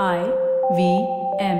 I V M.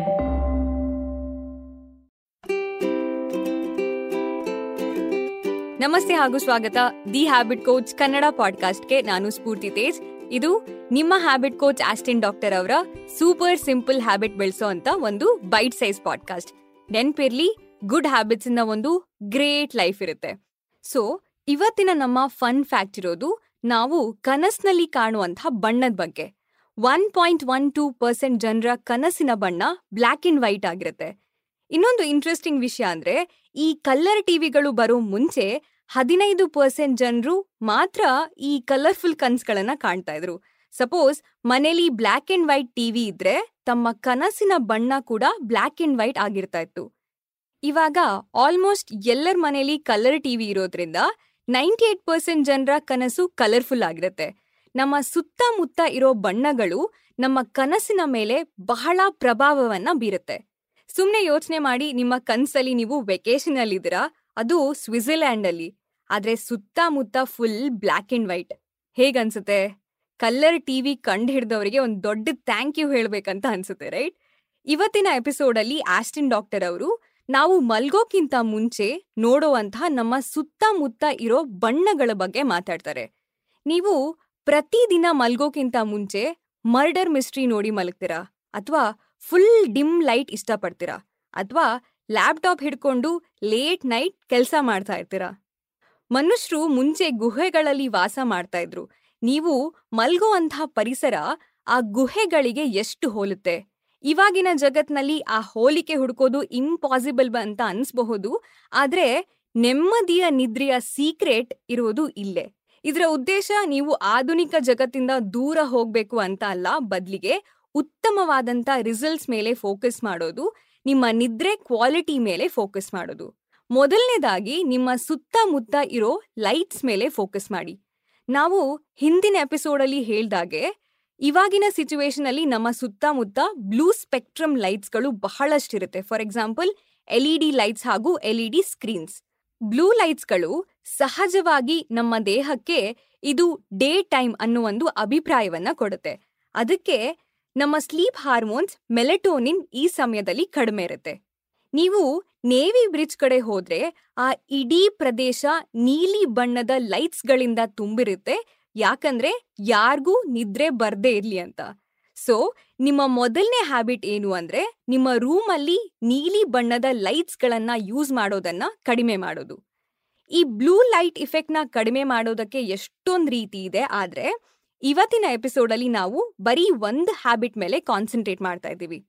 ನಮಸ್ತೆ ಹಾಗೂ ಸ್ವಾಗತ. ದಿ ಹ್ಯಾಬಿಟ್ ಕೋಚ್ ಕನ್ನಡ ಪಾಡ್ಕಾಸ್ಟ್ಗೆ ನಾನು ಸ್ಫೂರ್ತಿ ತೇಜ್. ಇದು ನಿಮ್ಮ ಹ್ಯಾಬಿಟ್ ಕೋಚ್ ಆಸ್ಟಿನ್ ಡಾಕ್ಟರ್ ಅವರ ಸೂಪರ್ ಸಿಂಪಲ್ ಹ್ಯಾಬಿಟ್ ಬೆಳೆಸೋ ಅಂತ ಒಂದು ಬೈಟ್ ಸೈಜ್ ಪಾಡ್ಕಾಸ್ಟ್. ನೆನ್ಪಿರ್ಲಿ, ಗುಡ್ ಹ್ಯಾಬಿಟ್ಸ್ ಇಂದ ಒಂದು ಗ್ರೇಟ್ ಲೈಫ್ ಇರುತ್ತೆ. ಸೊ, ಇವತ್ತಿನ ನಮ್ಮ ಫನ್ ಫ್ಯಾಕ್ಟ್ ಇರೋದು ನಾವು ಕನಸ್ನಲ್ಲಿ ಕಾಣುವಂತಹ ಬಣ್ಣದ ಬಗ್ಗೆ. One point one two percent ಜನರ ಕನಸಿನ ಬಣ್ಣ ಬ್ಲ್ಯಾಕ್ ಅಂಡ್ ವೈಟ್ ಆಗಿರುತ್ತೆ. ಇನ್ನೊಂದು ಇಂಟ್ರೆಸ್ಟಿಂಗ್ ವಿಷಯ ಅಂದ್ರೆ, ಈ ಕಲ್ಲರ್ ಟಿವಿಗಳು ಬರೋ ಮುಂಚೆ ಹದಿನೈದು ಪರ್ಸೆಂಟ್ ಜನರು ಮಾತ್ರ ಈ ಕಲರ್ಫುಲ್ ಕನ್ಸ್ಗಳನ್ನ ಕಾಣ್ತಾ ಇದ್ರು. ಸಪೋಸ್ ಮನೇಲಿ ಬ್ಲ್ಯಾಕ್ ಅಂಡ್ ವೈಟ್ ಟಿವಿ ಇದ್ರೆ ತಮ್ಮ ಕನಸಿನ ಬಣ್ಣ ಕೂಡ ಬ್ಲ್ಯಾಕ್ ಅಂಡ್ ವೈಟ್ ಆಗಿರ್ತಾ ಇತ್ತು. ಇವಾಗ ಆಲ್ಮೋಸ್ಟ್ ಎಲ್ಲರ ಮನೇಲಿ ಕಲರ್ ಟಿವಿ ಇರೋದ್ರಿಂದ ನೈಂಟಿ ಏಟ್ ಪರ್ಸೆಂಟ್ ಜನರ ಕನಸು ಕಲರ್ಫುಲ್ ಆಗಿರುತ್ತೆ. ನಮ್ಮ ಸುತ್ತಮುತ್ತ ಇರೋ ಬಣ್ಣಗಳು ನಮ್ಮ ಕನಸಿನ ಮೇಲೆ ಬಹಳ ಪ್ರಭಾವವನ್ನ ಬೀರುತ್ತೆ. ಸುಮ್ಮನೆ ಯೋಚನೆ ಮಾಡಿ ನಿಮ್ಮ ಕನಸಲ್ಲಿ ನೀವು ವೆಕೇಶನ್ ಅಲ್ಲಿದ್ದೀರಾ ಅದು ಸ್ವಿಟ್ಜರ್ಲ್ಯಾಂಡ್ ಅಲ್ಲಿ ಆದ್ರೆ ಸುತ್ತಮುತ್ತ ಫುಲ್ ಬ್ಲ್ಯಾಕ್ ಅಂಡ್ ವೈಟ್ ಹೇಗನ್ಸುತ್ತೆ? ಕಲ್ಲರ್ ಟಿವಿ ಕಂಡು ಹಿಡಿದವರಿಗೆ ಒಂದು ದೊಡ್ಡ ಥ್ಯಾಂಕ್ ಯು ಹೇಳ್ಬೇಕಂತ ಅನ್ಸುತ್ತೆ ರೈಟ್ ಇವತ್ತಿನ ಎಪಿಸೋಡ್ ಅಲ್ಲಿ ಆಸ್ಟಿನ್ ಡಾಕ್ಟರ್ ಅವರು, ನಾವು ಮಲ್ಗೋಕ್ಕಿಂತ ಮುಂಚೆ ನೋಡುವಂತಹ ನಮ್ಮ ಸುತ್ತಮುತ್ತ ಇರೋ ಬಣ್ಣಗಳ ಬಗ್ಗೆ ಮಾತಾಡ್ತಾರೆ. ನೀವು ಪ್ರತಿದಿನ ಮಲ್ಗೋಕ್ಕಿಂತ ಮುಂಚೆ ಮರ್ಡರ್ ಮಿಸ್ಟ್ರಿ ನೋಡಿ ಮಲಗ್ತೀರಾ? ಅಥವಾ ಫುಲ್ ಡಿಮ್ ಲೈಟ್ ಇಷ್ಟಪಡ್ತೀರಾ? ಅಥವಾ ಲ್ಯಾಪ್ಟಾಪ್ ಹಿಡ್ಕೊಂಡು ಲೇಟ್ ನೈಟ್ ಕೆಲಸ ಮಾಡ್ತಾ ಇರ್ತೀರಾ? ಮನುಷ್ಯರು ಮುಂಚೆ ಗುಹೆಗಳಲ್ಲಿ ವಾಸ ಮಾಡ್ತಾ ಇದ್ರು. ನೀವು ಮಲ್ಗುವಂತಹ ಪರಿಸರ ಆ ಗುಹೆಗಳಿಗೆ ಎಷ್ಟು ಹೋಲುತ್ತೆ? ಇವಾಗಿನ ಜಗತ್ನಲ್ಲಿ ಆ ಹೋಲಿಕೆ ಹುಡುಕೋದು ಇಂಪಾಸಿಬಲ್ ಅಂತ ಅನ್ಸ್ಬಹುದು. ಆದ್ರೆ ನೆಮ್ಮದಿಯ ನಿದ್ರೆಯ ಸೀಕ್ರೆಟ್ ಇರೋದು ಇಲ್ಲೇ. ಇದರ ಉದ್ದೇಶ ನೀವು ಆಧುನಿಕ ಜಗತ್ತಿಂದ ದೂರ ಹೋಗಬೇಕು ಅಂತ ಅಲ್ಲ, ಬದಲಿಗೆ ಉತ್ತಮವಾದಂಥ ರಿಸಲ್ಟ್ಸ್ ಮೇಲೆ ಫೋಕಸ್ ಮಾಡೋದು, ನಿಮ್ಮ ನಿದ್ರೆ ಕ್ವಾಲಿಟಿ ಮೇಲೆ ಫೋಕಸ್ ಮಾಡೋದು. ಮೊದಲನೇದಾಗಿ ನಿಮ್ಮ ಸುತ್ತಮುತ್ತ ಇರೋ ಲೈಟ್ಸ್ ಮೇಲೆ ಫೋಕಸ್ ಮಾಡಿ. ನಾವು ಹಿಂದಿನ ಎಪಿಸೋಡಲ್ಲಿ ಹೇಳ್ದಾಗೆ, ಇವಾಗಿನ ಸಿಚುವೇಶನ್ ಅಲ್ಲಿ ನಮ್ಮ ಸುತ್ತಮುತ್ತ ಬ್ಲೂ ಸ್ಪೆಕ್ಟ್ರಮ್ ಲೈಟ್ಸ್ಗಳು ಬಹಳಷ್ಟಿರುತ್ತೆ. For example L E D lights ಹಾಗೂ L E D screens blue ಲೈಟ್ಸ್ಗಳು ಸಹಜವಾಗಿ ನಮ್ಮ ದೇಹಕ್ಕೆ ಇದು ಡೇ ಟೈಮ್ ಅನ್ನೋ ಒಂದು ಅಭಿಪ್ರಾಯವನ್ನ ಕೊಡುತ್ತೆ. ಅದಕ್ಕೆ ನಮ್ಮ ಸ್ಲೀಪ್ ಹಾರ್ಮೋನ್ಸ್ ಮೆಲೆಟೋನಿನ್ ಈ ಸಮಯದಲ್ಲಿ ಕಡಿಮೆ ಇರುತ್ತೆ. ನೀವು ನೇವಿ ಬ್ರಿಡ್ಜ್ ಕಡೆ ಹೋದ್ರೆ ಆ ಇಡೀ ಪ್ರದೇಶ ನೀಲಿ ಬಣ್ಣದ ಲೈಟ್ಸ್ಗಳಿಂದ ತುಂಬಿರುತ್ತೆ. ಯಾಕಂದ್ರೆ ಯಾರಿಗೂ ನಿದ್ರೆ ಬರ್ದೇ ಇರ್ಲಿ ಅಂತ. ಸೊ ನಿಮ್ಮ ಮೊದಲನೇ ಹ್ಯಾಬಿಟ್ ಏನು ಅಂದ್ರೆ ನಿಮ್ಮ ರೂಮಲ್ಲಿ ನೀಲಿ ಬಣ್ಣದ ಲೈಟ್ಸ್ಗಳನ್ನ ಯೂಸ್ ಮಾಡೋದನ್ನ ಕಡಿಮೆ ಮಾಡೋದು. ಈ ಬ್ಲೂ ಲೈಟ್ ಇಫೆಕ್ಟ್ನ ಕಡಿಮೆ ಮಾಡೋದಕ್ಕೆ ಎಷ್ಟೊಂದು ರೀತಿ ಇದೆ ಆದ್ರೆ ಇವತ್ತಿನ ಎಪಿಸೋಡ್ ಅಲ್ಲಿ ನಾವು ಬರೀ ಒಂದು ಹ್ಯಾಬಿಟ್ ಮೇಲೆ ಕಾನ್ಸಂಟ್ರೇಟ್ ಮಾಡ್ತಾ ಇದ್ದೀವಿ.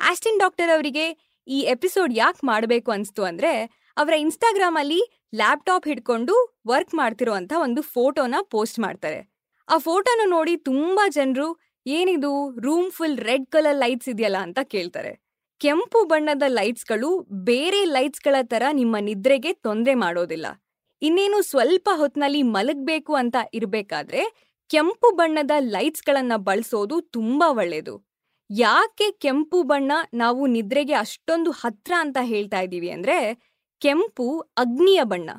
ಆಸ್ಟಿನ್ ಡಾಕ್ಟರ್ ಅವರಿಗೆ ಈ ಎಪಿಸೋಡ್ ಯಾಕೆ ಮಾಡಬೇಕು ಅನ್ಸ್ತು ಅಂದ್ರೆ ಅವರ ಇನ್ಸ್ಟಾಗ್ರಾಮ್ ಅಲ್ಲಿ ಲ್ಯಾಪ್ಟಾಪ್ ಹಿಡ್ಕೊಂಡು ವರ್ಕ್ ಮಾಡ್ತಿರೋಂತ ಒಂದು ಫೋಟೋನ ಪೋಸ್ಟ್ ಮಾಡ್ತಾರೆ. ಆ ಫೋಟೋನ ನೋಡಿ ತುಂಬಾ ಜನರು ಏನಿದು? Room full red colour lights ಇದೆಯಲ್ಲ ಅಂತ ಕೇಳ್ತಾರೆ. ಕೆಂಪು ಬಣ್ಣದ ಲೈಟ್ಸ್ಗಳು ಬೇರೆ ಲೈಟ್ಸ್ಗಳ ತರ ನಿಮ್ಮ ನಿದ್ರೆಗೆ ತೊಂದರೆ ಮಾಡೋದಿಲ್ಲ. ಇನ್ನೇನು ಸ್ವಲ್ಪ ಹೊತ್ತಿನಲ್ಲಿ ಮಲಗಬೇಕು ಅಂತ ಇರಬೇಕಾದ್ರೆ ಕೆಂಪು ಬಣ್ಣದ ಲೈಟ್ಸ್ಗಳನ್ನ ಬಳಸೋದು ತುಂಬಾ ಒಳ್ಳೇದು. ಯಾಕೆ ಕೆಂಪು ಬಣ್ಣ ನಾವು ನಿದ್ರೆಗೆ ಅಷ್ಟೊಂದು ಹತ್ರ ಅಂತ ಹೇಳ್ತಾ ಇದ್ದೀವಿ ಅಂದ್ರೆ ಕೆಂಪು ಅಗ್ನಿಯ ಬಣ್ಣ.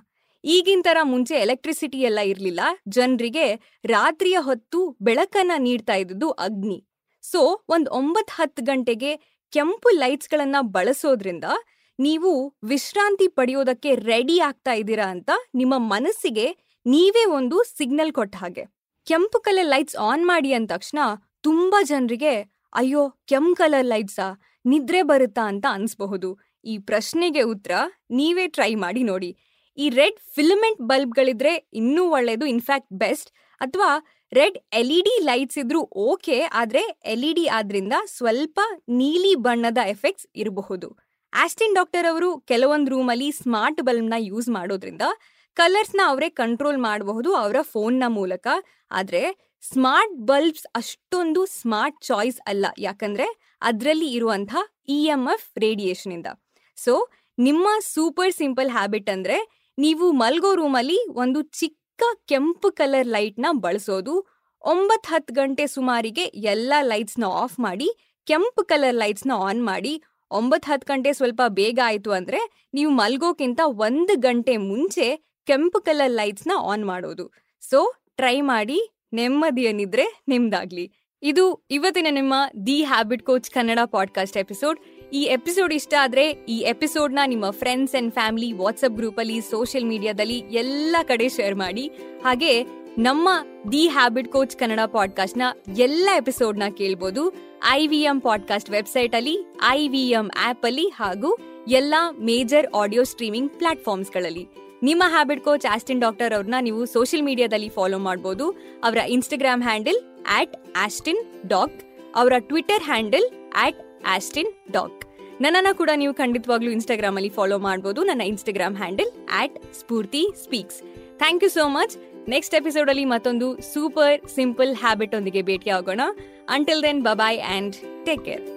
ಈಗಿನ ತರ ಮುಂಚೆ ಎಲೆಕ್ಟ್ರಿಸಿಟಿ ಎಲ್ಲ ಇರ್ಲಿಲ್ಲ. ಜನರಿಗೆ ರಾತ್ರಿಯ ಹೊತ್ತು ಬೆಳಕನ್ನ ನೀಡ್ತಾ ಇದ್ದುದು ಅಗ್ನಿ. ಸೊ ಒಂದ್ ಒಂಬತ್ ಹತ್ತು ಗಂಟೆಗೆ ಕೆಂಪು ಲೈಟ್ಸ್ಗಳನ್ನ ಬಳಸೋದ್ರಿಂದ ನೀವು ವಿಶ್ರಾಂತಿ ಪಡೆಯೋದಕ್ಕೆ ರೆಡಿ ಆಗ್ತಾ ಇದ್ದೀರಾ ಅಂತ ನಿಮ್ಮ ಮನಸ್ಸಿಗೆ ನೀವೇ ಒಂದು ಸಿಗ್ನಲ್ ಕೊಟ್ಟ ಹಾಗೆ. ಕೆಂಪು ಕಲರ್ ಲೈಟ್ಸ್ ಆನ್ ಮಾಡಿ ಅಂದ ತಕ್ಷಣ ತುಂಬಾ ಜನರಿಗೆ, ಅಯ್ಯೋ, ಕೆಂಪ್ ಕಲರ್ ಲೈಟ್ಸಾ ನಿದ್ರೆ ಬರುತ್ತಾ ಅಂತ ಅನ್ಸ್ಬಹುದು. ಈ ಪ್ರಶ್ನೆಗೆ ಉತ್ತರ ನೀವೇ ಟ್ರೈ ಮಾಡಿ ನೋಡಿ. ಈ ರೆಡ್ ಫಿಲಮೆಂಟ್ ಬಲ್ಬ್ಗಳಿದ್ರೆ ಇನ್ನೂ ಒಳ್ಳೇದು ಇನ್ಫ್ಯಾಕ್ಟ್ ಬೆಸ್ಟ್. ಅಥವಾ red L E D lights ಇದ್ರೂ ಓಕೆ, ಆದ್ರೆ ಎಲ್ ಇ ಡಿ ಆದ್ರಿಂದ ಸ್ವಲ್ಪ ನೀಲಿ ಬಣ್ಣದ ಎಫೆಕ್ಟ್ಸ್ ಇರಬಹುದು. ಆಸ್ಟಿನ್ ಡಾಕ್ಟರ್ ಅವರು ಕೆಲವೊಂದು ರೂಮಲ್ಲಿ ಸ್ಮಾರ್ಟ್ ಬಲ್ಬ್ನ ಯೂಸ್ ಮಾಡೋದ್ರಿಂದ ಕಲರ್ಸ್ನ ಅವರೇ ಕಂಟ್ರೋಲ್ ಮಾಡಬಹುದು ಅವರ ಫೋನ್ನ ಮೂಲಕ. ಆದ್ರೆ ಸ್ಮಾರ್ಟ್ ಬಲ್ಬ್ಸ್ ಅಷ್ಟೊಂದು ಸ್ಮಾರ್ಟ್ ಚಾಯ್ಸ್ ಅಲ್ಲ, ಯಾಕಂದ್ರೆ ಅದರಲ್ಲಿ ಇರುವಂತಹ ಇ ಎಂ ಎಫ್ ರೇಡಿಯೇಷನ್ ಇಂದ ಸೊ, ನಿಮ್ಮ ಸೂಪರ್ ಸಿಂಪಲ್ ಹ್ಯಾಬಿಟ್ ಅಂದ್ರೆ ನೀವು ಮಲ್ಗೋ ರೂಮಲ್ಲಿ ಒಂದು ಚಿಕ್ಕ ಕೆಂಪು ಕಲರ್ ಲೈಟ್ನ ಬಳಸೋದು. ಒಂಬತ್ ಹತ್ತು ಗಂಟೆ ಸುಮಾರಿಗೆ ಎಲ್ಲ ಲೈಟ್ಸ್ನ ಆಫ್ ಮಾಡಿ, ಕೆಂಪು ಕಲರ್ ಲೈಟ್ಸ್ನ ಆನ್ ಮಾಡಿ, ಒಂಬತ್ತು ಹತ್ತು ಗಂಟೆ ಸ್ವಲ್ಪ ಬೇಗ ಆಯ್ತು ಅಂದ್ರೆ ನೀವು ಮಲ್ಗೋಕ್ಕಿಂತ ಒಂದು ಗಂಟೆ ಮುಂಚೆ ಕೆಂಪು ಕಲರ್ ಲೈಟ್ಸ್ನ ಆನ್ ಮಾಡೋದು. ಸೊ, ಟ್ರೈ ಮಾಡಿ ನೆಮ್ಮದಿಯ ನಿದ್ರೆ ನಿಮ್ದಾಗ್ಲಿ. ಇದು ಇವತ್ತಿನ ನಿಮ್ಮ the habit coach Kannada podcast episode. ಈ ಎಪಿಸೋಡ್ ಇಷ್ಟ ಆದ್ರೆ ಈ ಎಪಿಸೋಡ್ನ ನಿಮ್ಮ ಫ್ರೆಂಡ್ಸ್ ಅಂಡ್ ಫ್ಯಾಮಿಲಿ ವಾಟ್ಸ್ಆಪ್ ಗ್ರೂಪಲ್ಲಿ ಸೋಷಿಯಲ್ ಮೀಡಿಯಾದಲ್ಲಿ ಎಲ್ಲ ಕಡೆ ಶೇರ್ ಮಾಡಿ. ಹಾಗೆ ನಮ್ಮ ದಿ ಹ್ಯಾಬಿಟ್ ಕೋಚ್ ಕನ್ನಡ ಪಾಡ್ಕಾಸ್ಟ್ನ ಎಲ್ಲ ಎಪಿಸೋಡ್ನ ಕೇಳ್ಬೋದು. I V M podcast website ಅಲ್ಲಿ ಐ ವಿ ಎಂ ಆಪ್ ಅಲ್ಲಿ ಹಾಗೂ ಎಲ್ಲಾ ಮೇಜರ್ ಆಡಿಯೋ ಸ್ಟ್ರೀಮಿಂಗ್ ಪ್ಲಾಟ್ಫಾರ್ಮ್ಸ್ಗಳಲ್ಲಿ. ನಿಮ್ಮ ಹ್ಯಾಬಿಟ್ ಕೋಚ್ ಆಸ್ಟಿನ್ ಡಾಕ್ಟರ್ ಅವ್ರನ್ನ ನೀವು ಸೋಷಿಯಲ್ ಮೀಡಿಯಾದಲ್ಲಿ ಫಾಲೋ ಮಾಡಬಹುದು ಅವರ Instagram handle at Austin doc ಅವರ Twitter handle at Austin doc ನನ್ನನ್ನು ಕೂಡ ನೀವು ಖಂಡಿತವಾಗ್ಲೂ ಇನ್ಸ್ಟಾಗ್ರಾಮ್ ಅಲ್ಲಿ ಫಾಲೋ ಮಾಡಬಹುದು ನನ್ನ Instagram handle at Spoorthi speaks thank you so much next episode ಅಲ್ಲಿ ಮತ್ತೊಂದು ಸೂಪರ್ ಸಿಂಪಲ್ ಹ್ಯಾಬಿಟ್ ಒಂದಿಗೆ ಭೇಟಿ ಆಗೋಣ until then bye bye and take care